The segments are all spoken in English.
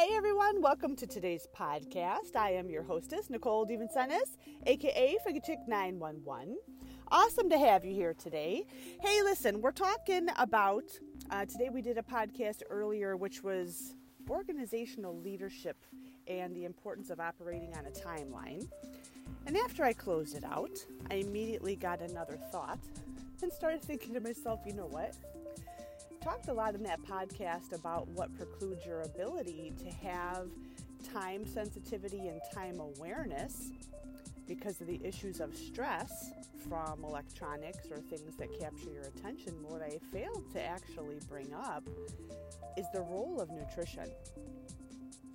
Hey everyone, welcome to today's podcast. I am your hostess, Nicole Devensenis, aka Figure Chick 911. Awesome to have you here today. Hey, listen, we're talking about uh, today. We did a podcast earlier, which was organizational leadership and the importance of operating on a timeline. And after I closed it out, I immediately got another thought and started thinking to myself, you know what? Talked a lot in that podcast about what precludes your ability to have time sensitivity and time awareness because of the issues of stress from electronics or things that capture your attention. What I failed to actually bring up is the role of nutrition.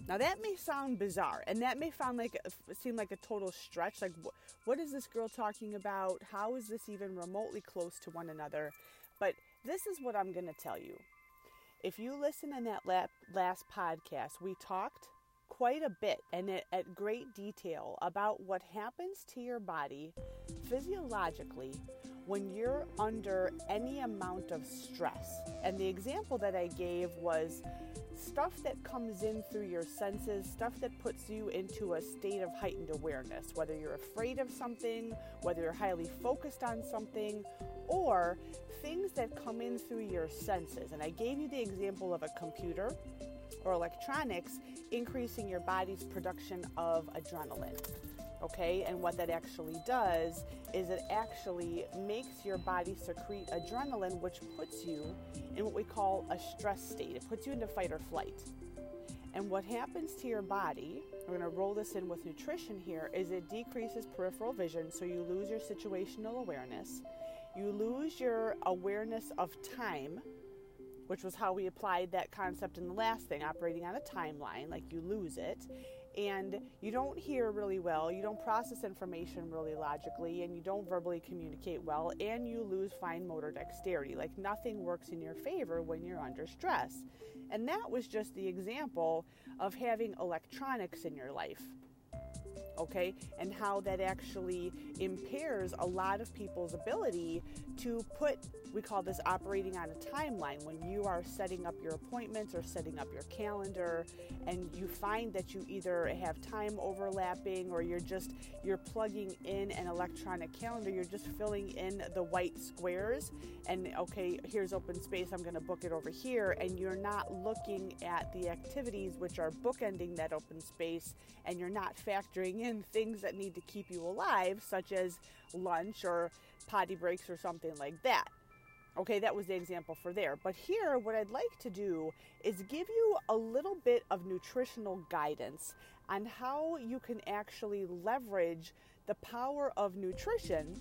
Now that may sound bizarre, and that may sound like seem like a total stretch. Like, wh- what is this girl talking about? How is this even remotely close to one another? But this is what I'm going to tell you. If you listen in that last podcast, we talked quite a bit and at great detail about what happens to your body physiologically when you're under any amount of stress. And the example that I gave was stuff that comes in through your senses, stuff that puts you into a state of heightened awareness, whether you're afraid of something, whether you're highly focused on something, or things that come in through your senses. And I gave you the example of a computer or electronics increasing your body's production of adrenaline. Okay, and what that actually does is it actually makes your body secrete adrenaline, which puts you in what we call a stress state. It puts you into fight or flight. And what happens to your body, we're going to roll this in with nutrition here, is it decreases peripheral vision, so you lose your situational awareness. You lose your awareness of time, which was how we applied that concept in the last thing, operating on a timeline, like you lose it. And you don't hear really well, you don't process information really logically, and you don't verbally communicate well, and you lose fine motor dexterity. Like nothing works in your favor when you're under stress. And that was just the example of having electronics in your life okay, and how that actually impairs a lot of people's ability to put, we call this operating on a timeline, when you are setting up your appointments or setting up your calendar, and you find that you either have time overlapping or you're just you're plugging in an electronic calendar, you're just filling in the white squares, and okay, here's open space, I'm going to book it over here, and you're not looking at the activities which are bookending that open space, and you're not factoring in things that need to keep you alive, such as lunch or potty breaks or something like that. Okay, that was the example for there. But here, what I'd like to do is give you a little bit of nutritional guidance on how you can actually leverage the power of nutrition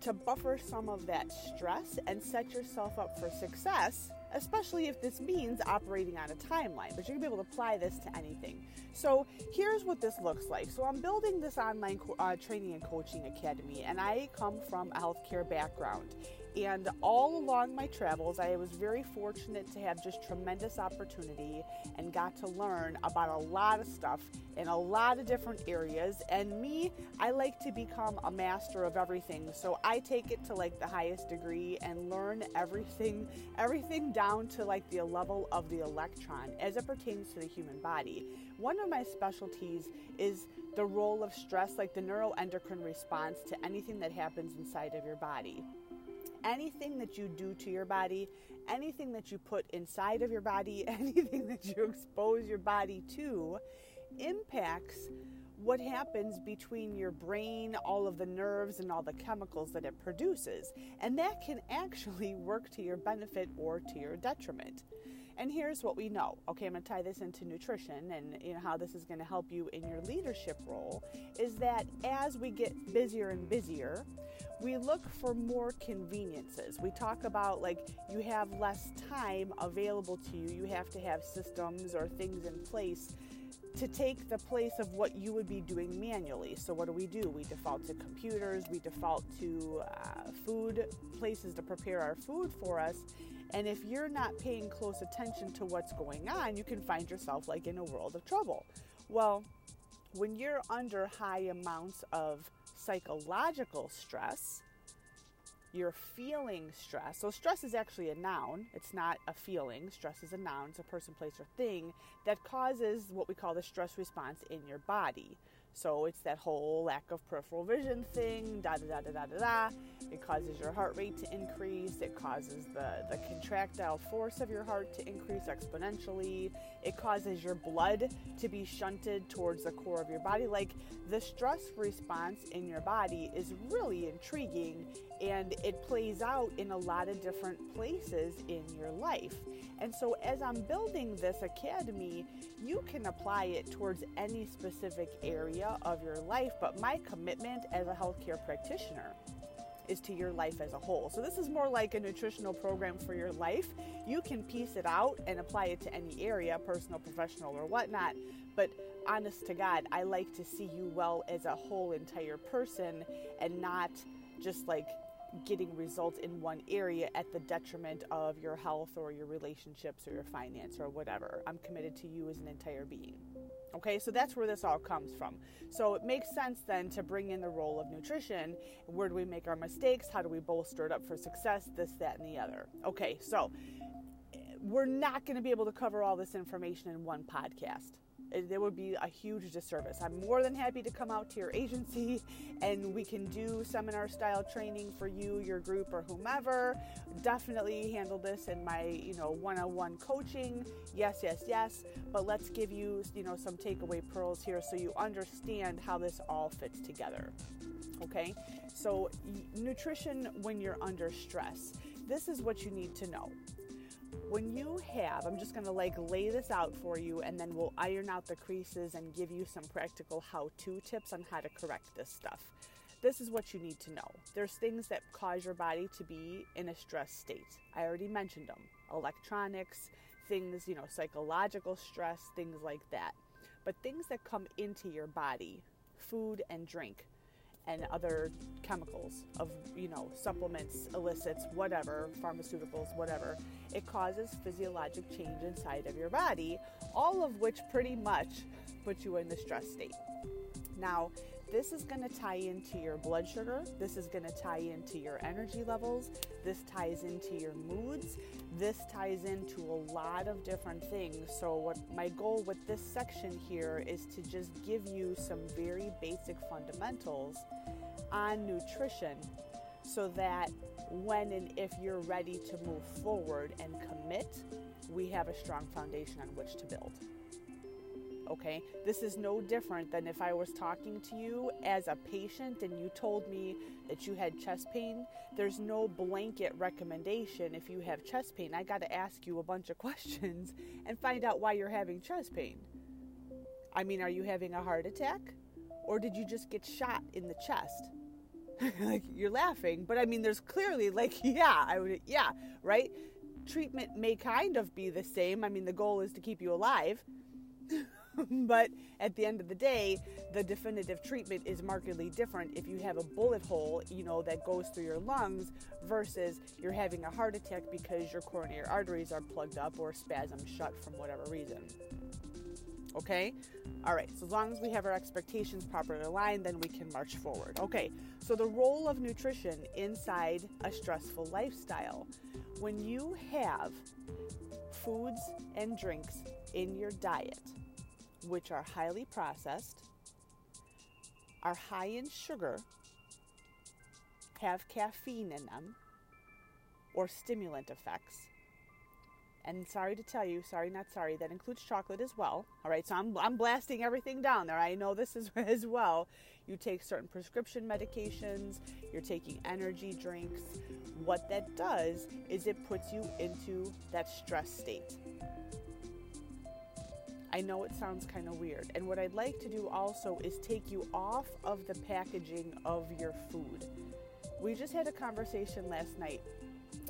to buffer some of that stress and set yourself up for success especially if this means operating on a timeline, but you're gonna be able to apply this to anything. So here's what this looks like. So I'm building this online co- uh, training and coaching academy, and I come from a healthcare background. And all along my travels, I was very fortunate to have just tremendous opportunity and got to learn about a lot of stuff in a lot of different areas. And me, I like to become a master of everything. So I take it to like the highest degree and learn everything, everything down to like the level of the electron as it pertains to the human body. One of my specialties is the role of stress, like the neuroendocrine response to anything that happens inside of your body anything that you do to your body, anything that you put inside of your body, anything that you expose your body to impacts what happens between your brain, all of the nerves, and all the chemicals that it produces. And that can actually work to your benefit or to your detriment. And here's what we know. Okay, I'm going to tie this into nutrition and you know how this is going to help you in your leadership role is that as we get busier and busier, we look for more conveniences. We talk about like you have less time available to you. You have to have systems or things in place to take the place of what you would be doing manually. So, what do we do? We default to computers, we default to uh, food places to prepare our food for us. And if you're not paying close attention to what's going on, you can find yourself like in a world of trouble. Well, when you're under high amounts of psychological stress, you're feeling stress. So, stress is actually a noun, it's not a feeling. Stress is a noun, it's a person, place, or thing that causes what we call the stress response in your body. So it's that whole lack of peripheral vision thing, da da da da da da da. It causes your heart rate to increase. It causes the, the contractile force of your heart to increase exponentially. It causes your blood to be shunted towards the core of your body. Like the stress response in your body is really intriguing and it plays out in a lot of different places in your life. And so, as I'm building this academy, you can apply it towards any specific area of your life. But my commitment as a healthcare practitioner is to your life as a whole. So, this is more like a nutritional program for your life. You can piece it out and apply it to any area, personal, professional, or whatnot. But honest to God, I like to see you well as a whole entire person and not just like getting results in one area at the detriment of your health or your relationships or your finance or whatever. I'm committed to you as an entire being. Okay, so that's where this all comes from. So it makes sense then to bring in the role of nutrition. Where do we make our mistakes? How do we bolster it up for success? This, that, and the other. Okay, so eh, we're not going to be able to cover all this information in one podcast there would be a huge disservice. I'm more than happy to come out to your agency and we can do seminar style training for you, your group, or whomever. Definitely handle this in my, you know, one-on-one coaching. Yes, yes, yes. But let's give you, you know, some takeaway pearls here so you understand how this all fits together. Okay? So, nutrition when you're under stress. This is what you need to know when you have, I'm just to like lay this out for you and then we'll iron out the creases and give you some practical how to tips on how to correct this stuff. This is what you need to know. There's things that cause your body to be in a stress state. I already mentioned them electronics, things, you know, psychological stress, things like that. But things that come into your body, food and drink, and other chemicals of you know supplements illicits whatever pharmaceuticals whatever. It causes physiologic change inside of your body all of which pretty much put you in the stress state. Now this is going to tie into your blood sugar. This is going to tie into your energy levels. This ties into your moods. This ties into a lot of different things. So what my goal with this section here is to just give you some very basic fundamentals on nutrition so that when and if you're ready to move forward and commit, we have a strong foundation on which to build. Okay, this is no different than if I was talking to you as a patient and you told me that you had chest pain. There's no blanket recommendation if you have chest pain. I got to ask you a bunch of questions and find out why you're having chest pain. I mean, are you having a heart attack? Or did you just get shot in the chest? like you're laughing, but I mean, there's clearly like, yeah, I would, yeah, right? Treatment may kind of be the same. I mean, the goal is to keep you alive. but at the end of the day, the definitive treatment is markedly different if you have a bullet hole, you know, that goes through your lungs versus you're having a heart attack because your coronary arteries are plugged up or spasm shut from whatever reason. Okay? All right, so as long as we have our expectations properly aligned, then we can march forward. Okay, so the role of nutrition inside a stressful lifestyle. When you have foods and drinks in your diet, which are highly processed, are high in sugar, have caffeine in them, or stimulant effects, and sorry to tell you, sorry, not sorry, that includes chocolate as well. All right, so I'm, I'm blasting everything down there. I know this is as well. You take certain prescription medications, you're taking energy drinks. What that does is it puts you into that stress state. I know it sounds kind of weird. And what I'd like to do also is take you off of the packaging of your food. We just had a conversation last night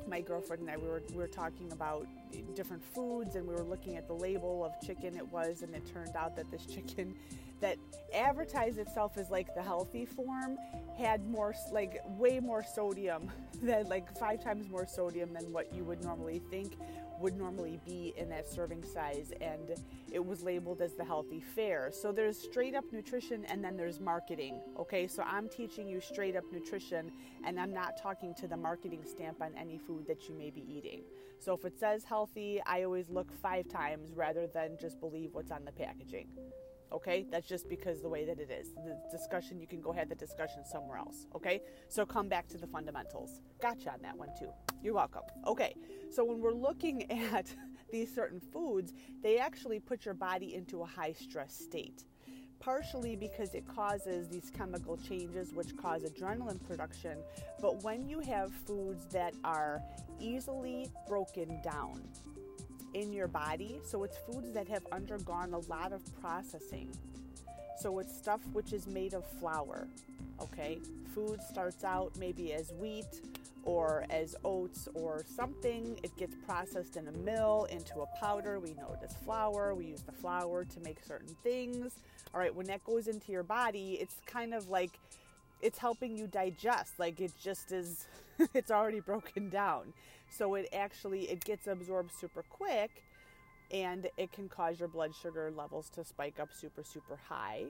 my girlfriend and I we were we were talking about different foods and we were looking at the label of chicken it was and it turned out that this chicken that advertised itself as like the healthy form had more like way more sodium than like five times more sodium than what you would normally think would normally be in that serving size and it was labeled as the healthy fare. So there's straight up nutrition and then there's marketing. Okay, so I'm teaching you straight up nutrition and I'm not talking to the marketing stamp on any food that you may be eating. So if it says healthy, I always look five times rather than just believe what's on the packaging. Okay, that's just because the way that it is. The discussion, you can go ahead the discussion somewhere else. Okay, so come back to the fundamentals. Gotcha on that one too. You're welcome. Okay, so when we're looking at these certain foods, they actually put your body into a high stress state. Partially because it causes these chemical changes which cause adrenaline production, but when you have foods that are easily broken down, in your body. So it's foods that have undergone a lot of processing. So it's stuff which is made of flour. Okay, food starts out maybe as wheat or as oats or something. It gets processed in a mill into a powder. We know it as flour. We use the flour to make certain things. All right, when that goes into your body, it's kind of like it's helping you digest. Like it just is, it's already broken down. So it actually it gets absorbed super quick and it can cause your blood sugar levels to spike up super super high,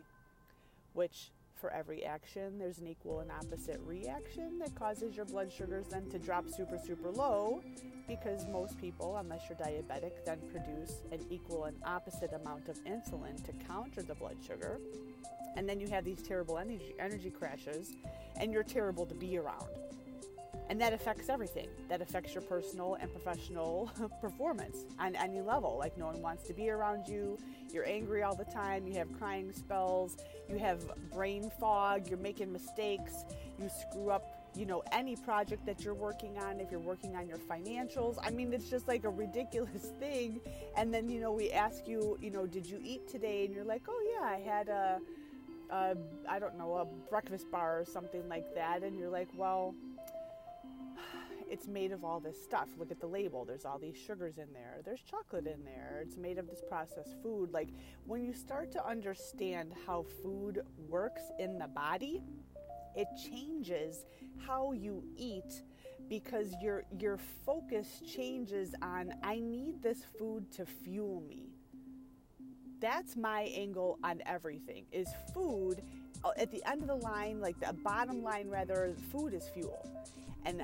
which for every action there's an equal and opposite reaction that causes your blood sugars then to drop super super low because most people unless you're diabetic then produce an equal and opposite amount of insulin to counter the blood sugar. And then you have these terrible energy energy crashes and you're terrible to be around and that affects everything. That affects your personal and professional performance on any level. Like, no one wants to be around you. You're angry all the time. You have crying spells. You have brain fog. You're making mistakes. You screw up, you know, any project that you're working on. If you're working on your financials, I mean, it's just like a ridiculous thing. And then, you know, we ask you, you know, did you eat today? And you're like, oh, yeah, I had a. a I don't know, a breakfast bar or something like that. And you're like, well, it's made of all this stuff. Look at the label. There's all these sugars in there. There's chocolate in there. It's made of this processed food. Like when you start to understand how food works in the body, it changes how you eat because your your focus changes on I need this food to fuel me. That's my angle on everything. Is food Oh, at the end of the line, like the bottom line rather, food is fuel. And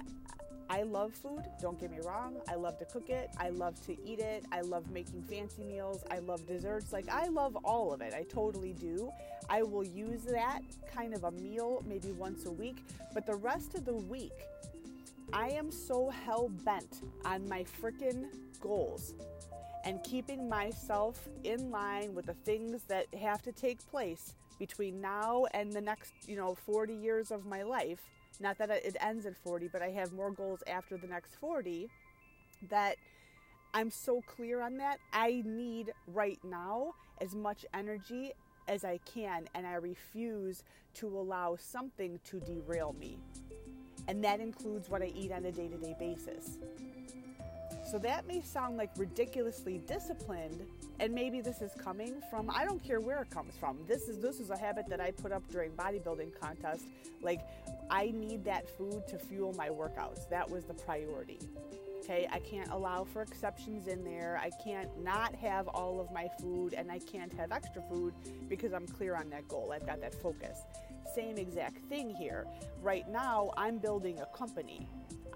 I love food, don't get me wrong. I love to cook it. I love to eat it. I love making fancy meals. I love desserts. Like, I love all of it. I totally do. I will use that kind of a meal maybe once a week, but the rest of the week, I am so hell bent on my freaking goals and keeping myself in line with the things that have to take place between now and the next, you know, 40 years of my life not that it ends at 40, but I have more goals after the next 40 that I'm so clear on that. I need right now as much energy as I can, and I refuse to allow something to derail me. And that includes what I eat on a day to day basis. So that may sound like ridiculously disciplined, and maybe this is coming from I don't care where it comes from. This is this is a habit that I put up during bodybuilding contest. Like I need that food to fuel my workouts. That was the priority. Okay, I can't allow for exceptions in there. I can't not have all of my food and I can't have extra food because I'm clear on that goal. I've got that focus. Same exact thing here. Right now, I'm building a company.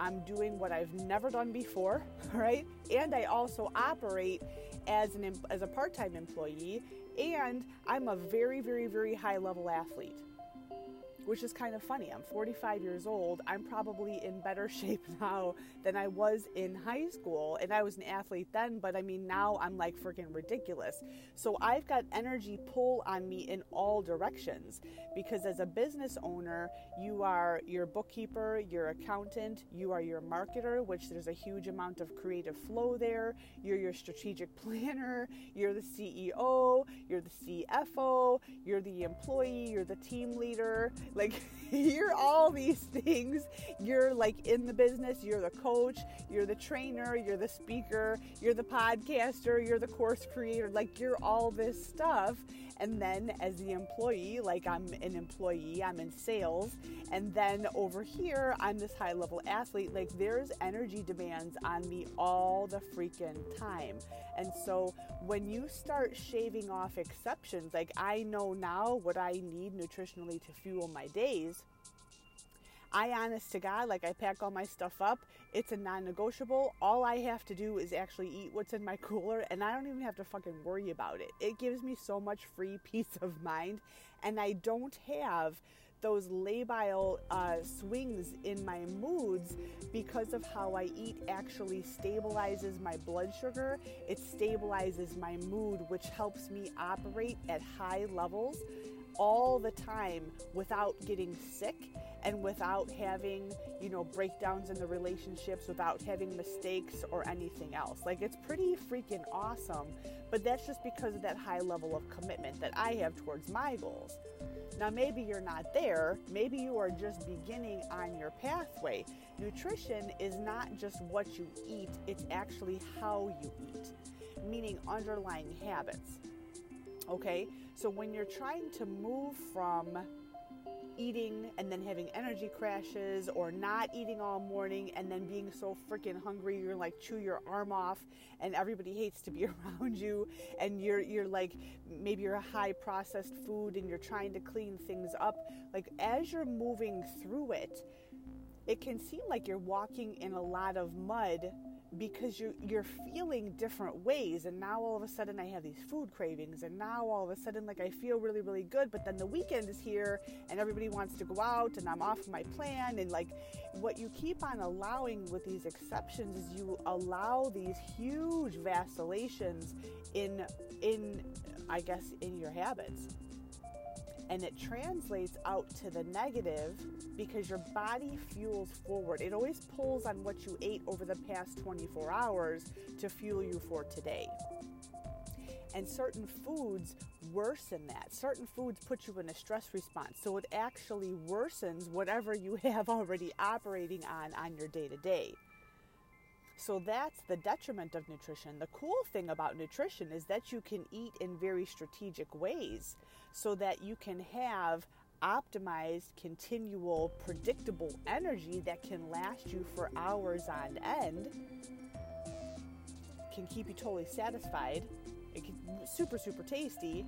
I'm doing what I've never done before, right? And I also operate as an as a part-time employee and I'm a very very very high level athlete which is kind of funny. I'm 45 years old. I'm probably in better shape now than I was in high school. And I was an athlete then, but I mean, now I'm like freaking ridiculous. So I've got energy pull on me in all directions because as a business owner, you are your bookkeeper, your accountant, you are your marketer, which there's a huge amount of creative flow there. You're your strategic planner, you're the CEO, you're the CFO, you're the employee, you're the team leader like you're all these things. You're like in the business, you're the coach, you're the trainer, you're the speaker, you're the podcaster, you're the course creator. Like, you're all this stuff. And then as the employee, like I'm an employee, I'm in sales. And then over here, I'm this high level athlete. Like, there's energy demands on me all the freaking time. And so when you start shaving off exceptions, like I know now what I need nutritionally to fuel my days. I honest to God, like I pack all my stuff up. It's a non negotiable. All I have to do is actually eat what's in my cooler and I don't even have to fucking worry about it. It gives me so much free peace of mind and I don't have those labile uh, swings in my moods because of how I eat actually stabilizes my blood sugar. It stabilizes my mood, which helps me operate at high levels all the time without getting sick and without having, you know, breakdowns in the relationships, without having mistakes or anything else. Like it's pretty freaking awesome, but that's just because of that high level of commitment that I have towards my goals. Now, maybe you're not there, maybe you are just beginning on your pathway. Nutrition is not just what you eat, it's actually how you eat, meaning underlying habits. Okay, so when you're trying to move from eating and then having energy crashes or not eating all morning and then being so freaking hungry you're like chew your arm off and everybody hates to be around you and you're you're like maybe you're a high processed food and you're trying to clean things up. Like as you're moving through it it can seem like you're walking in a lot of mud because you're you're feeling different ways. And now all of a sudden I have these food cravings and now all of a sudden like I feel really really good. But then the weekend is here and everybody wants to go out and I'm off my plan. And like what you keep on allowing with these exceptions is you allow these huge vacillations in in I guess in your habits and it translates out to the negative because your body fuels forward. It always pulls on what you ate over the past 24 hours to fuel you for today. And certain foods worsen that. Certain foods put you in a stress response. So it actually worsens whatever you have already operating on on your day to day. So that's the detriment of nutrition. The cool thing about nutrition is that you can eat in very strategic ways so that you can have optimized, continual, predictable energy that can last you for hours on end, can keep you totally satisfied, it can super, super tasty,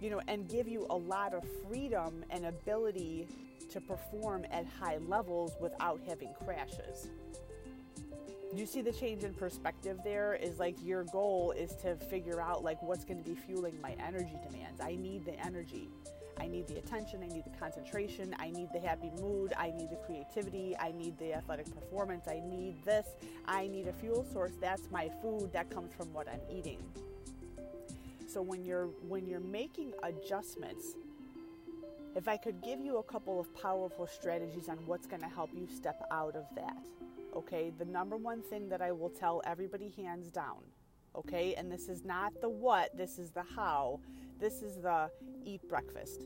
you know, and give you a lot of freedom and ability to perform at high levels without having crashes you see the change in perspective there is like your goal is to figure out like what's going to be fueling my energy demands. I need the energy. I need the attention. I need the concentration. I need the happy mood. I need the creativity. I need the athletic performance. I need this. I need a fuel source. That's my food that comes from what i'm eating. So when you're when you're making adjustments if i could give you a couple of powerful strategies on what's going to help you step out of that okay? The number one thing that I will tell everybody hands down, okay? And this is not the what, this is the how. This is the eat breakfast.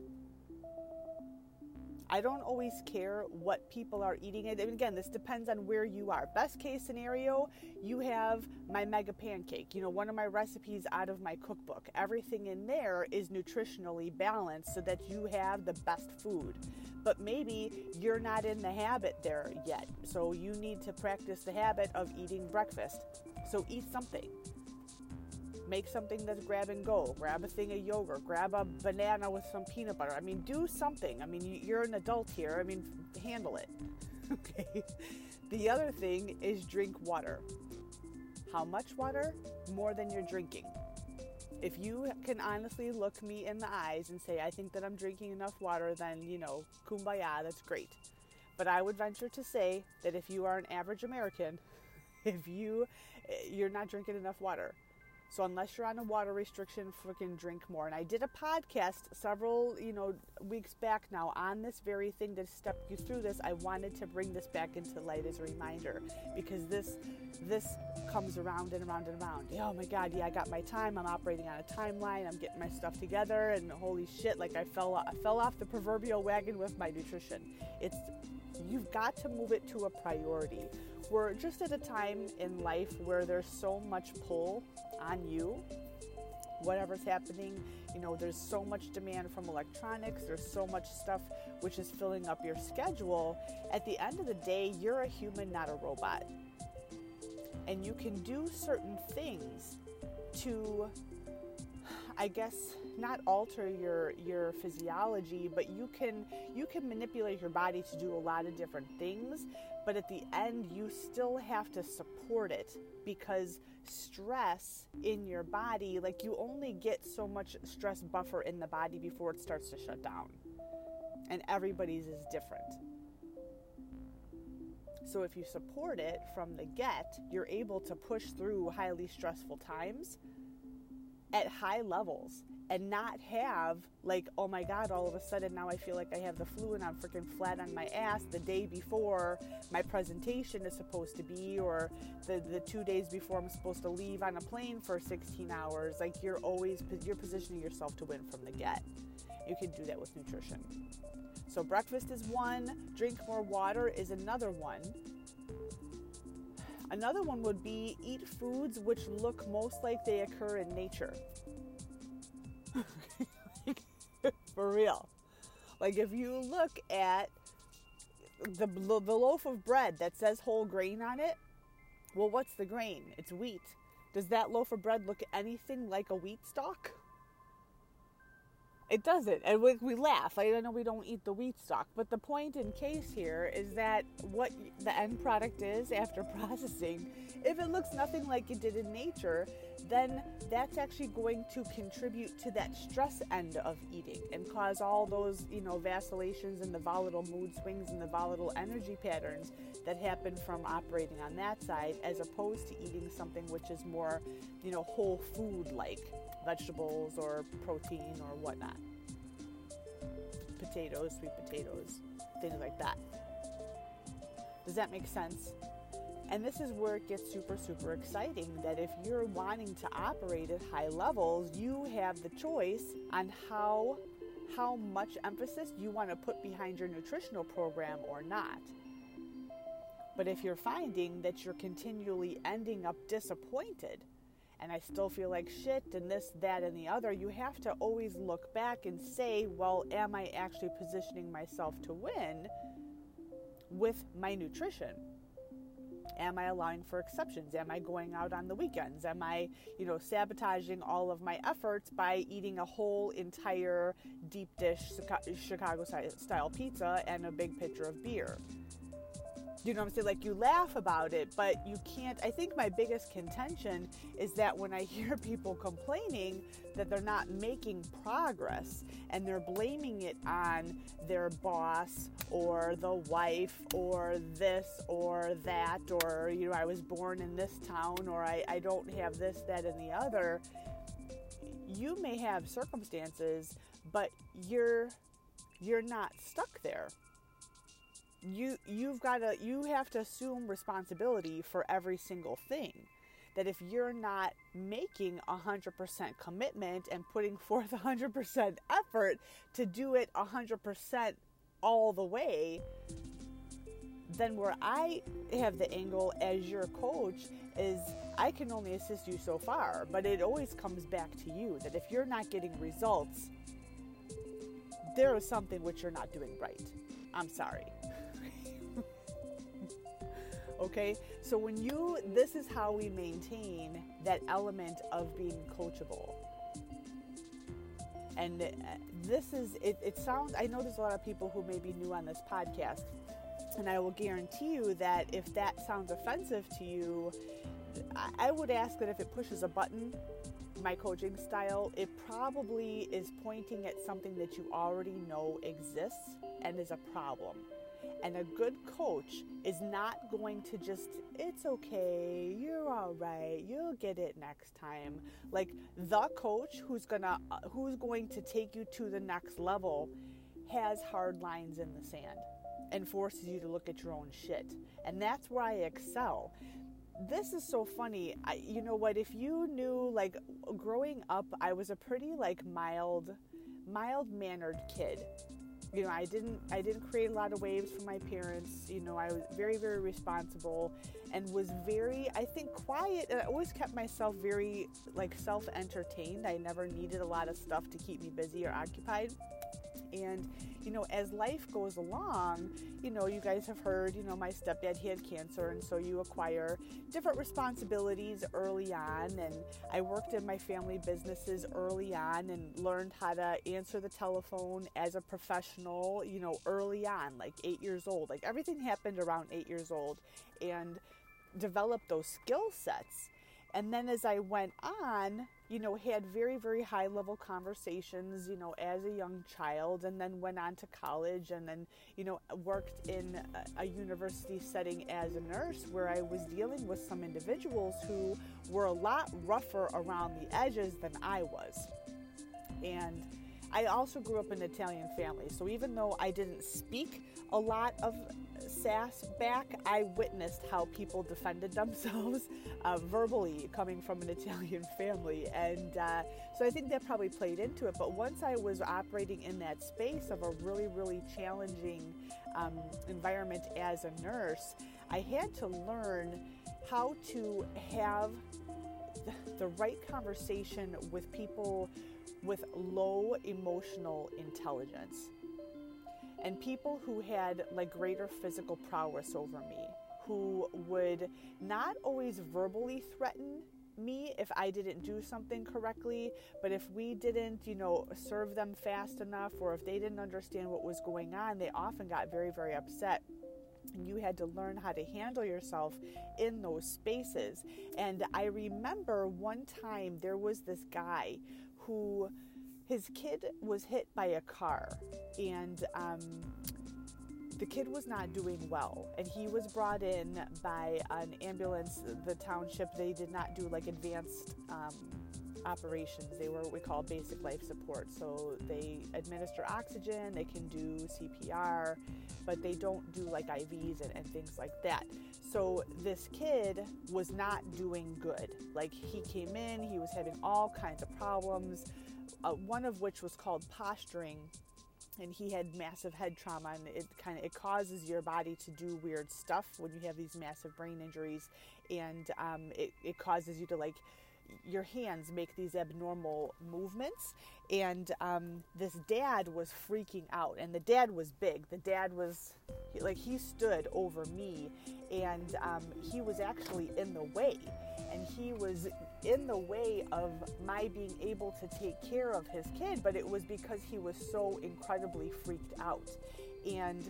I don't always care what people are eating it. And again, this depends on where you are. Best case scenario, you have my mega pancake, you know, one of my recipes out of my cookbook. Everything in there is nutritionally balanced so that you have the best food. But maybe you're not in the habit there yet. So you need to practice the habit of eating breakfast. So eat something make something that's grab and go. Grab a thing of yogurt. Grab a banana with some peanut butter. I mean, do something. I mean, you're an adult here. I mean, handle it. okay. The other thing is drink water. How much water? More than you're drinking. If you can honestly look me in the eyes and say, I think that I'm drinking enough water, then, you know, kumbaya, that's great. But I would venture to say that if you are an average American, if you eh, you're not drinking enough water So unless you're on a water restriction, freaking drink more. And I did a podcast several, you know, weeks back now on this very thing to step you through this. I wanted to bring this back into light as a reminder because this this comes around and around and around. Yeah, oh my god, yeah, I got my time. I'm operating on a timeline. I'm getting my stuff together and holy shit, like I fell I fell off the proverbial wagon with my nutrition. It's you've got to move it to a priority. We're just at a time in life where there's so much pull on you. Whatever's happening, you know, there's so much demand from electronics, there's so much stuff which is filling up your schedule. At the end of the day, you're a human, not a robot. And you can do certain things to, I guess, not alter your your physiology but you can you can manipulate your body to do a lot of different things but at the end you still have to support it because stress in your body like you only get so much stress buffer in the body before it starts to shut down. And everybody's is different. So if you support it from the get you're able to push through highly stressful times at high levels and not have like oh my god all of a sudden now i feel like i have the flu and i'm freaking flat on my ass the day before my presentation is supposed to be or the, the two days before i'm supposed to leave on a plane for 16 hours. Like you're always you're positioning yourself to win from the get. You can do that with nutrition. So breakfast is one drink more water is another one. Another one would be eat foods which look most like they occur in nature For real. Like if you look at the, the loaf of bread that says whole grain on it, well, what's the grain? It's wheat. Does that loaf of bread look anything like a wheat stalk? It doesn't. And we, we laugh. I know we don't eat the wheat stalk, but the point in case here is that what the end product is after processing, if it looks nothing like it did in nature, then that's actually going to contribute to that stress end of eating and cause all those, you know, vacillations and the volatile mood swings and the volatile energy patterns that happen from operating on that side as opposed to eating something which is more, you know, whole food like vegetables or protein or whatnot. Potatoes, sweet potatoes, things like that. Does that make sense? And this is where it gets super, super exciting that if you're wanting to operate at high levels, you have the choice on how how much emphasis you want to put behind your nutritional program or not. But if you're finding that you're continually ending up disappointed and I still feel like shit and this, that, and the other, you have to always look back and say, well, am I actually positioning myself to win with my nutrition? Am I allowing for exceptions? Am I going out on the weekends? Am I, you know, sabotaging all of my efforts by eating a whole entire deep dish Chicago style pizza and a big pitcher of beer? You know what I'm saying? Like you laugh about it, but you can't. I think my biggest contention is that when I hear people complaining that they're not making progress and they're blaming it on their boss or the wife or this or that, or, you know, I was born in this town or I, I don't have this, that, and the other, you may have circumstances, but you're you're not stuck there you you've got to you have to assume responsibility for every single thing that if you're not making 100% commitment and putting forth 100% effort to do it 100% all the way then where I have the angle as your coach is I can only assist you so far, but it always comes back to you that if you're not getting results, there is something which you're not doing right. I'm sorry. Okay, so when you, this is how we maintain that element of being coachable. And uh, this is, it, it sounds, I know there's a lot of people who may be new on this podcast, and I will guarantee you that if that sounds offensive to you, I would ask that if it pushes a button, my coaching style, it probably is pointing at something that you already know exists and is a problem And a good coach is not going to just, it's okay, you're all right, you'll get it next time. Like the coach who's gonna, uh, who's going to take you to the next level has hard lines in the sand and forces you to look at your own shit. And that's where I excel. This is so funny. I, you know what? If you knew, like, growing up, I was a pretty, like, mild, mild mannered kid. You know, I didn't, I didn't create a lot of waves for my parents. You know, I was very, very responsible and was very, I think, quiet. And I always kept myself very, like, self entertained. I never needed a lot of stuff to keep me busy or occupied. And, you know, as life goes along, you know, you guys have heard, you know, my stepdad, he had cancer, and so you acquire different responsibilities early on. And I worked in my family businesses early on and learned how to answer the telephone as a professional, you know, early on, like eight years old. Like everything happened around eight years old and developed those skill sets. And then as I went on, you know, had very, very high level conversations, you know, as a young child, and then went on to college, and then, you know, worked in a, university setting as a nurse where I was dealing with some individuals who were a lot rougher around the edges than I was. And I also grew up in an Italian family, so even though I didn't speak a lot of sass back, I witnessed how people defended themselves uh, verbally coming from an Italian family. And uh, so I think that probably played into it. But once I was operating in that space of a really, really challenging um, environment as a nurse, I had to learn how to have the right conversation with people with low emotional intelligence and people who had like greater physical prowess over me, who would not always verbally threaten me if I didn't do something correctly, but if we didn't, you know, serve them fast enough or if they didn't understand what was going on, they often got very, very upset. And you had to learn how to handle yourself in those spaces. And I remember one time there was this guy who his kid was hit by a car and um, the kid was not doing well and he was brought in by an ambulance the township they did not do like advanced um, operations. They were what we call basic life support. So they administer oxygen they can do cpr but they don't do like ivs and, and things like that. So this kid was not doing good. Like he came in he was having all kinds of problems uh, one of which was called posturing and he had massive head trauma and it kind of it causes your body to do weird stuff when you have these massive brain injuries and um, it, it causes you to like your hands make these abnormal movements. And um, this dad was freaking out. And the dad was big. The dad was like he stood over me. And um, he was actually in the way. And he was in the way of my being able to take care of his kid, but it was because he was so incredibly freaked out. And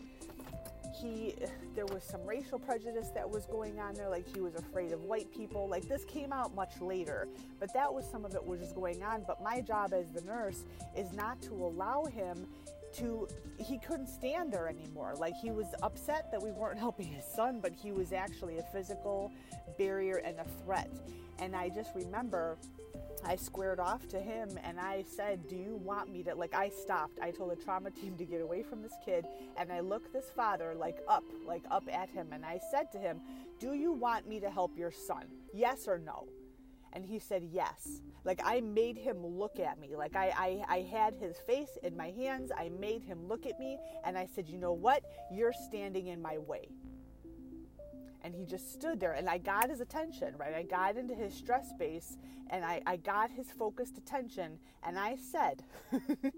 he there was some racial prejudice that was going on there like he was afraid of white people like this came out much later but that was some of it was just going on but my job as the nurse is not to allow him to he couldn't stand there anymore like he was upset that we weren't helping his son but he was actually a physical barrier and a threat and I just remember I squared off to him and I said, Do you want me to? Like, I stopped. I told the trauma team to get away from this kid. And I looked this father, like, up, like, up at him. And I said to him, Do you want me to help your son? Yes or no? And he said, Yes. Like, I made him look at me. Like, I, I, I had his face in my hands. I made him look at me. And I said, You know what? You're standing in my way and he just stood there and i got his attention right i got into his stress space and i, I got his focused attention and i said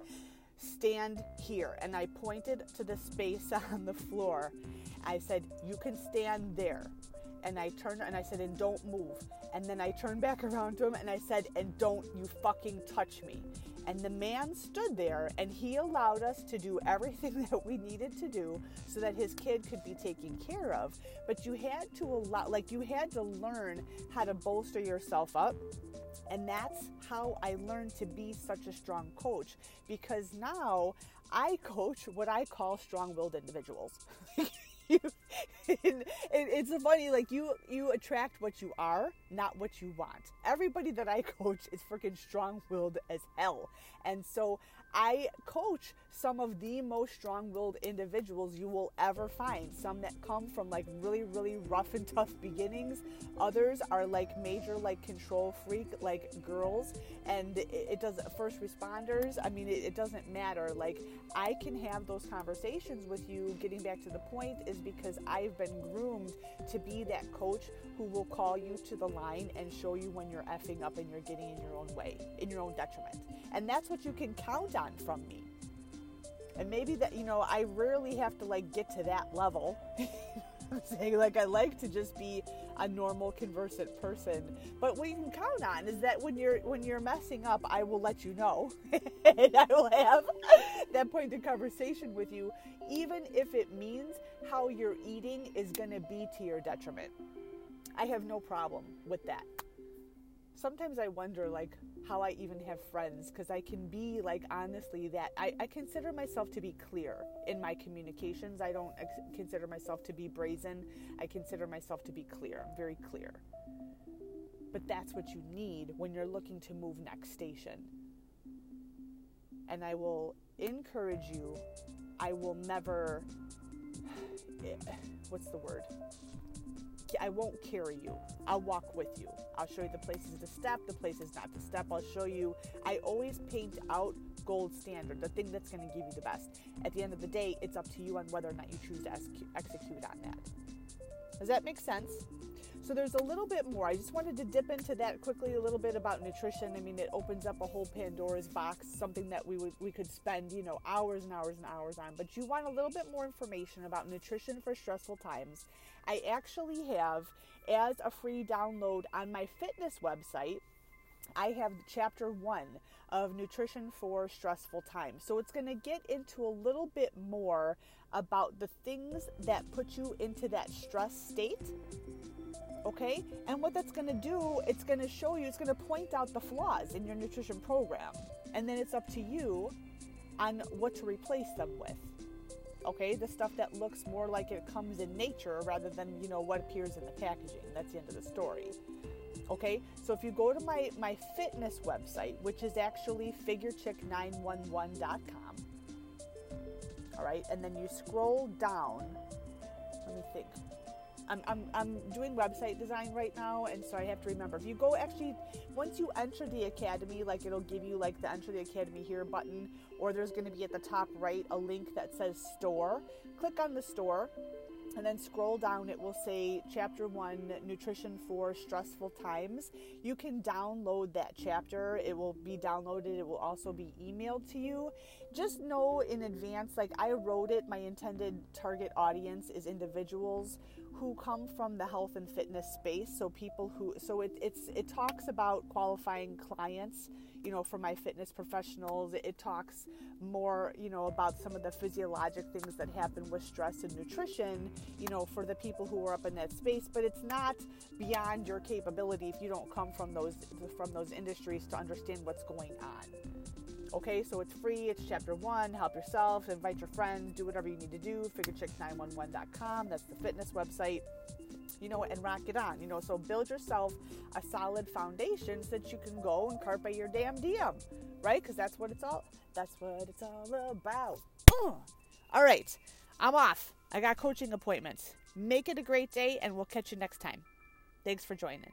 stand here and i pointed to the space on the floor i said you can stand there and I turned and I said, and don't move. And then I turned back around to him and I said, and don't you fucking touch me. And the man stood there and he allowed us to do everything that we needed to do so that his kid could be taken care of. But you had to allow, like, you had to learn how to bolster yourself up. And that's how I learned to be such a strong coach because now I coach what I call strong-willed individuals. you, and, it's funny, like you you attract what you are, not what you want. Everybody that I coach is freaking strong-willed as hell, and so I coach some of the most strong willed individuals you will ever find. Some that come from like really, really rough and tough beginnings. Others are like major, like control freak, like girls. And it, does first responders. I mean, it, it doesn't matter. Like, I can have those conversations with you. Getting back to the point is because I've been groomed to be that coach who will call you to the line and show you when you're effing up and you're getting in your own way, in your own detriment. And that's what you can count on from me. And maybe that, you know, I rarely have to like get to that level. I'm saying like I like to just be a normal conversant person. But what you can count on is that when you're when you're messing up, I will let you know. and I will have that point of conversation with you, even if it means how you're eating is gonna be to your detriment. I have no problem with that. Sometimes I wonder like how I even have friends because I can be like honestly that I, I consider myself to be clear in my communications. I don't ex- consider myself to be brazen. I consider myself to be clear. I'm very clear. But that's what you need when you're looking to move next station. And I will encourage you. I will never. Eh, what's the word? I won't carry you. I'll walk with you. I'll show you the places to step, the places not to step. I'll show you. I always paint out gold standard, the thing that's going to give you the best. At the end of the day, it's up to you on whether or not you choose to execute on that. Does that make sense? So there's a little bit more. I just wanted to dip into that quickly a little bit about nutrition. I mean, it opens up a whole Pandora's box, something that we would we could spend, you know, hours and hours and hours on. But you want a little bit more information about nutrition for stressful times. I actually have as a free download on my fitness website I have chapter one of nutrition for stressful times. So it's going to get into a little bit more about the things that put you into that stress state okay? And what that's going to do, it's going to show you, it's going to point out the flaws in your nutrition program. And then it's up to you on what to replace them with. Okay, the stuff that looks more like it comes in nature rather than, you know, what appears in the packaging. That's the end of the story. Okay, so if you go to my, my fitness website, which is actually figurechick911.com, all right, and then you scroll down, let me think, I'm, I'm, I'm doing website design right now, and so I have to remember. If you go actually, once you enter the academy, like it'll give you like the enter the academy here button, or there's going to be at the top right a link that says store. Click on the store, and then scroll down. It will say Chapter One Nutrition for Stressful Times. You can download that chapter. It will be downloaded. It will also be emailed to you. Just know in advance, like I wrote it. My intended target audience is individuals who come from the health and fitness space. So people who so it, it's it talks about qualifying clients you know for my fitness professionals. It talks more you know about some of the physiologic things that happen with stress and nutrition you know for the people who are up in that space. But it's not beyond your capability if you don't come from those from those industries to understand what's going on Okay, so it's free. It's chapter one. Help yourself, invite your friends, do whatever you need to do. FigureChick911.com. That's the fitness website. You know, and rock it on. You know, so build yourself a solid foundation so that you can go and carpe your damn diem, right? Because that's what it's all. That's what it's all about. All right, I'm off. I got coaching appointments. Make it a great day, and we'll catch you next time. Thanks for joining.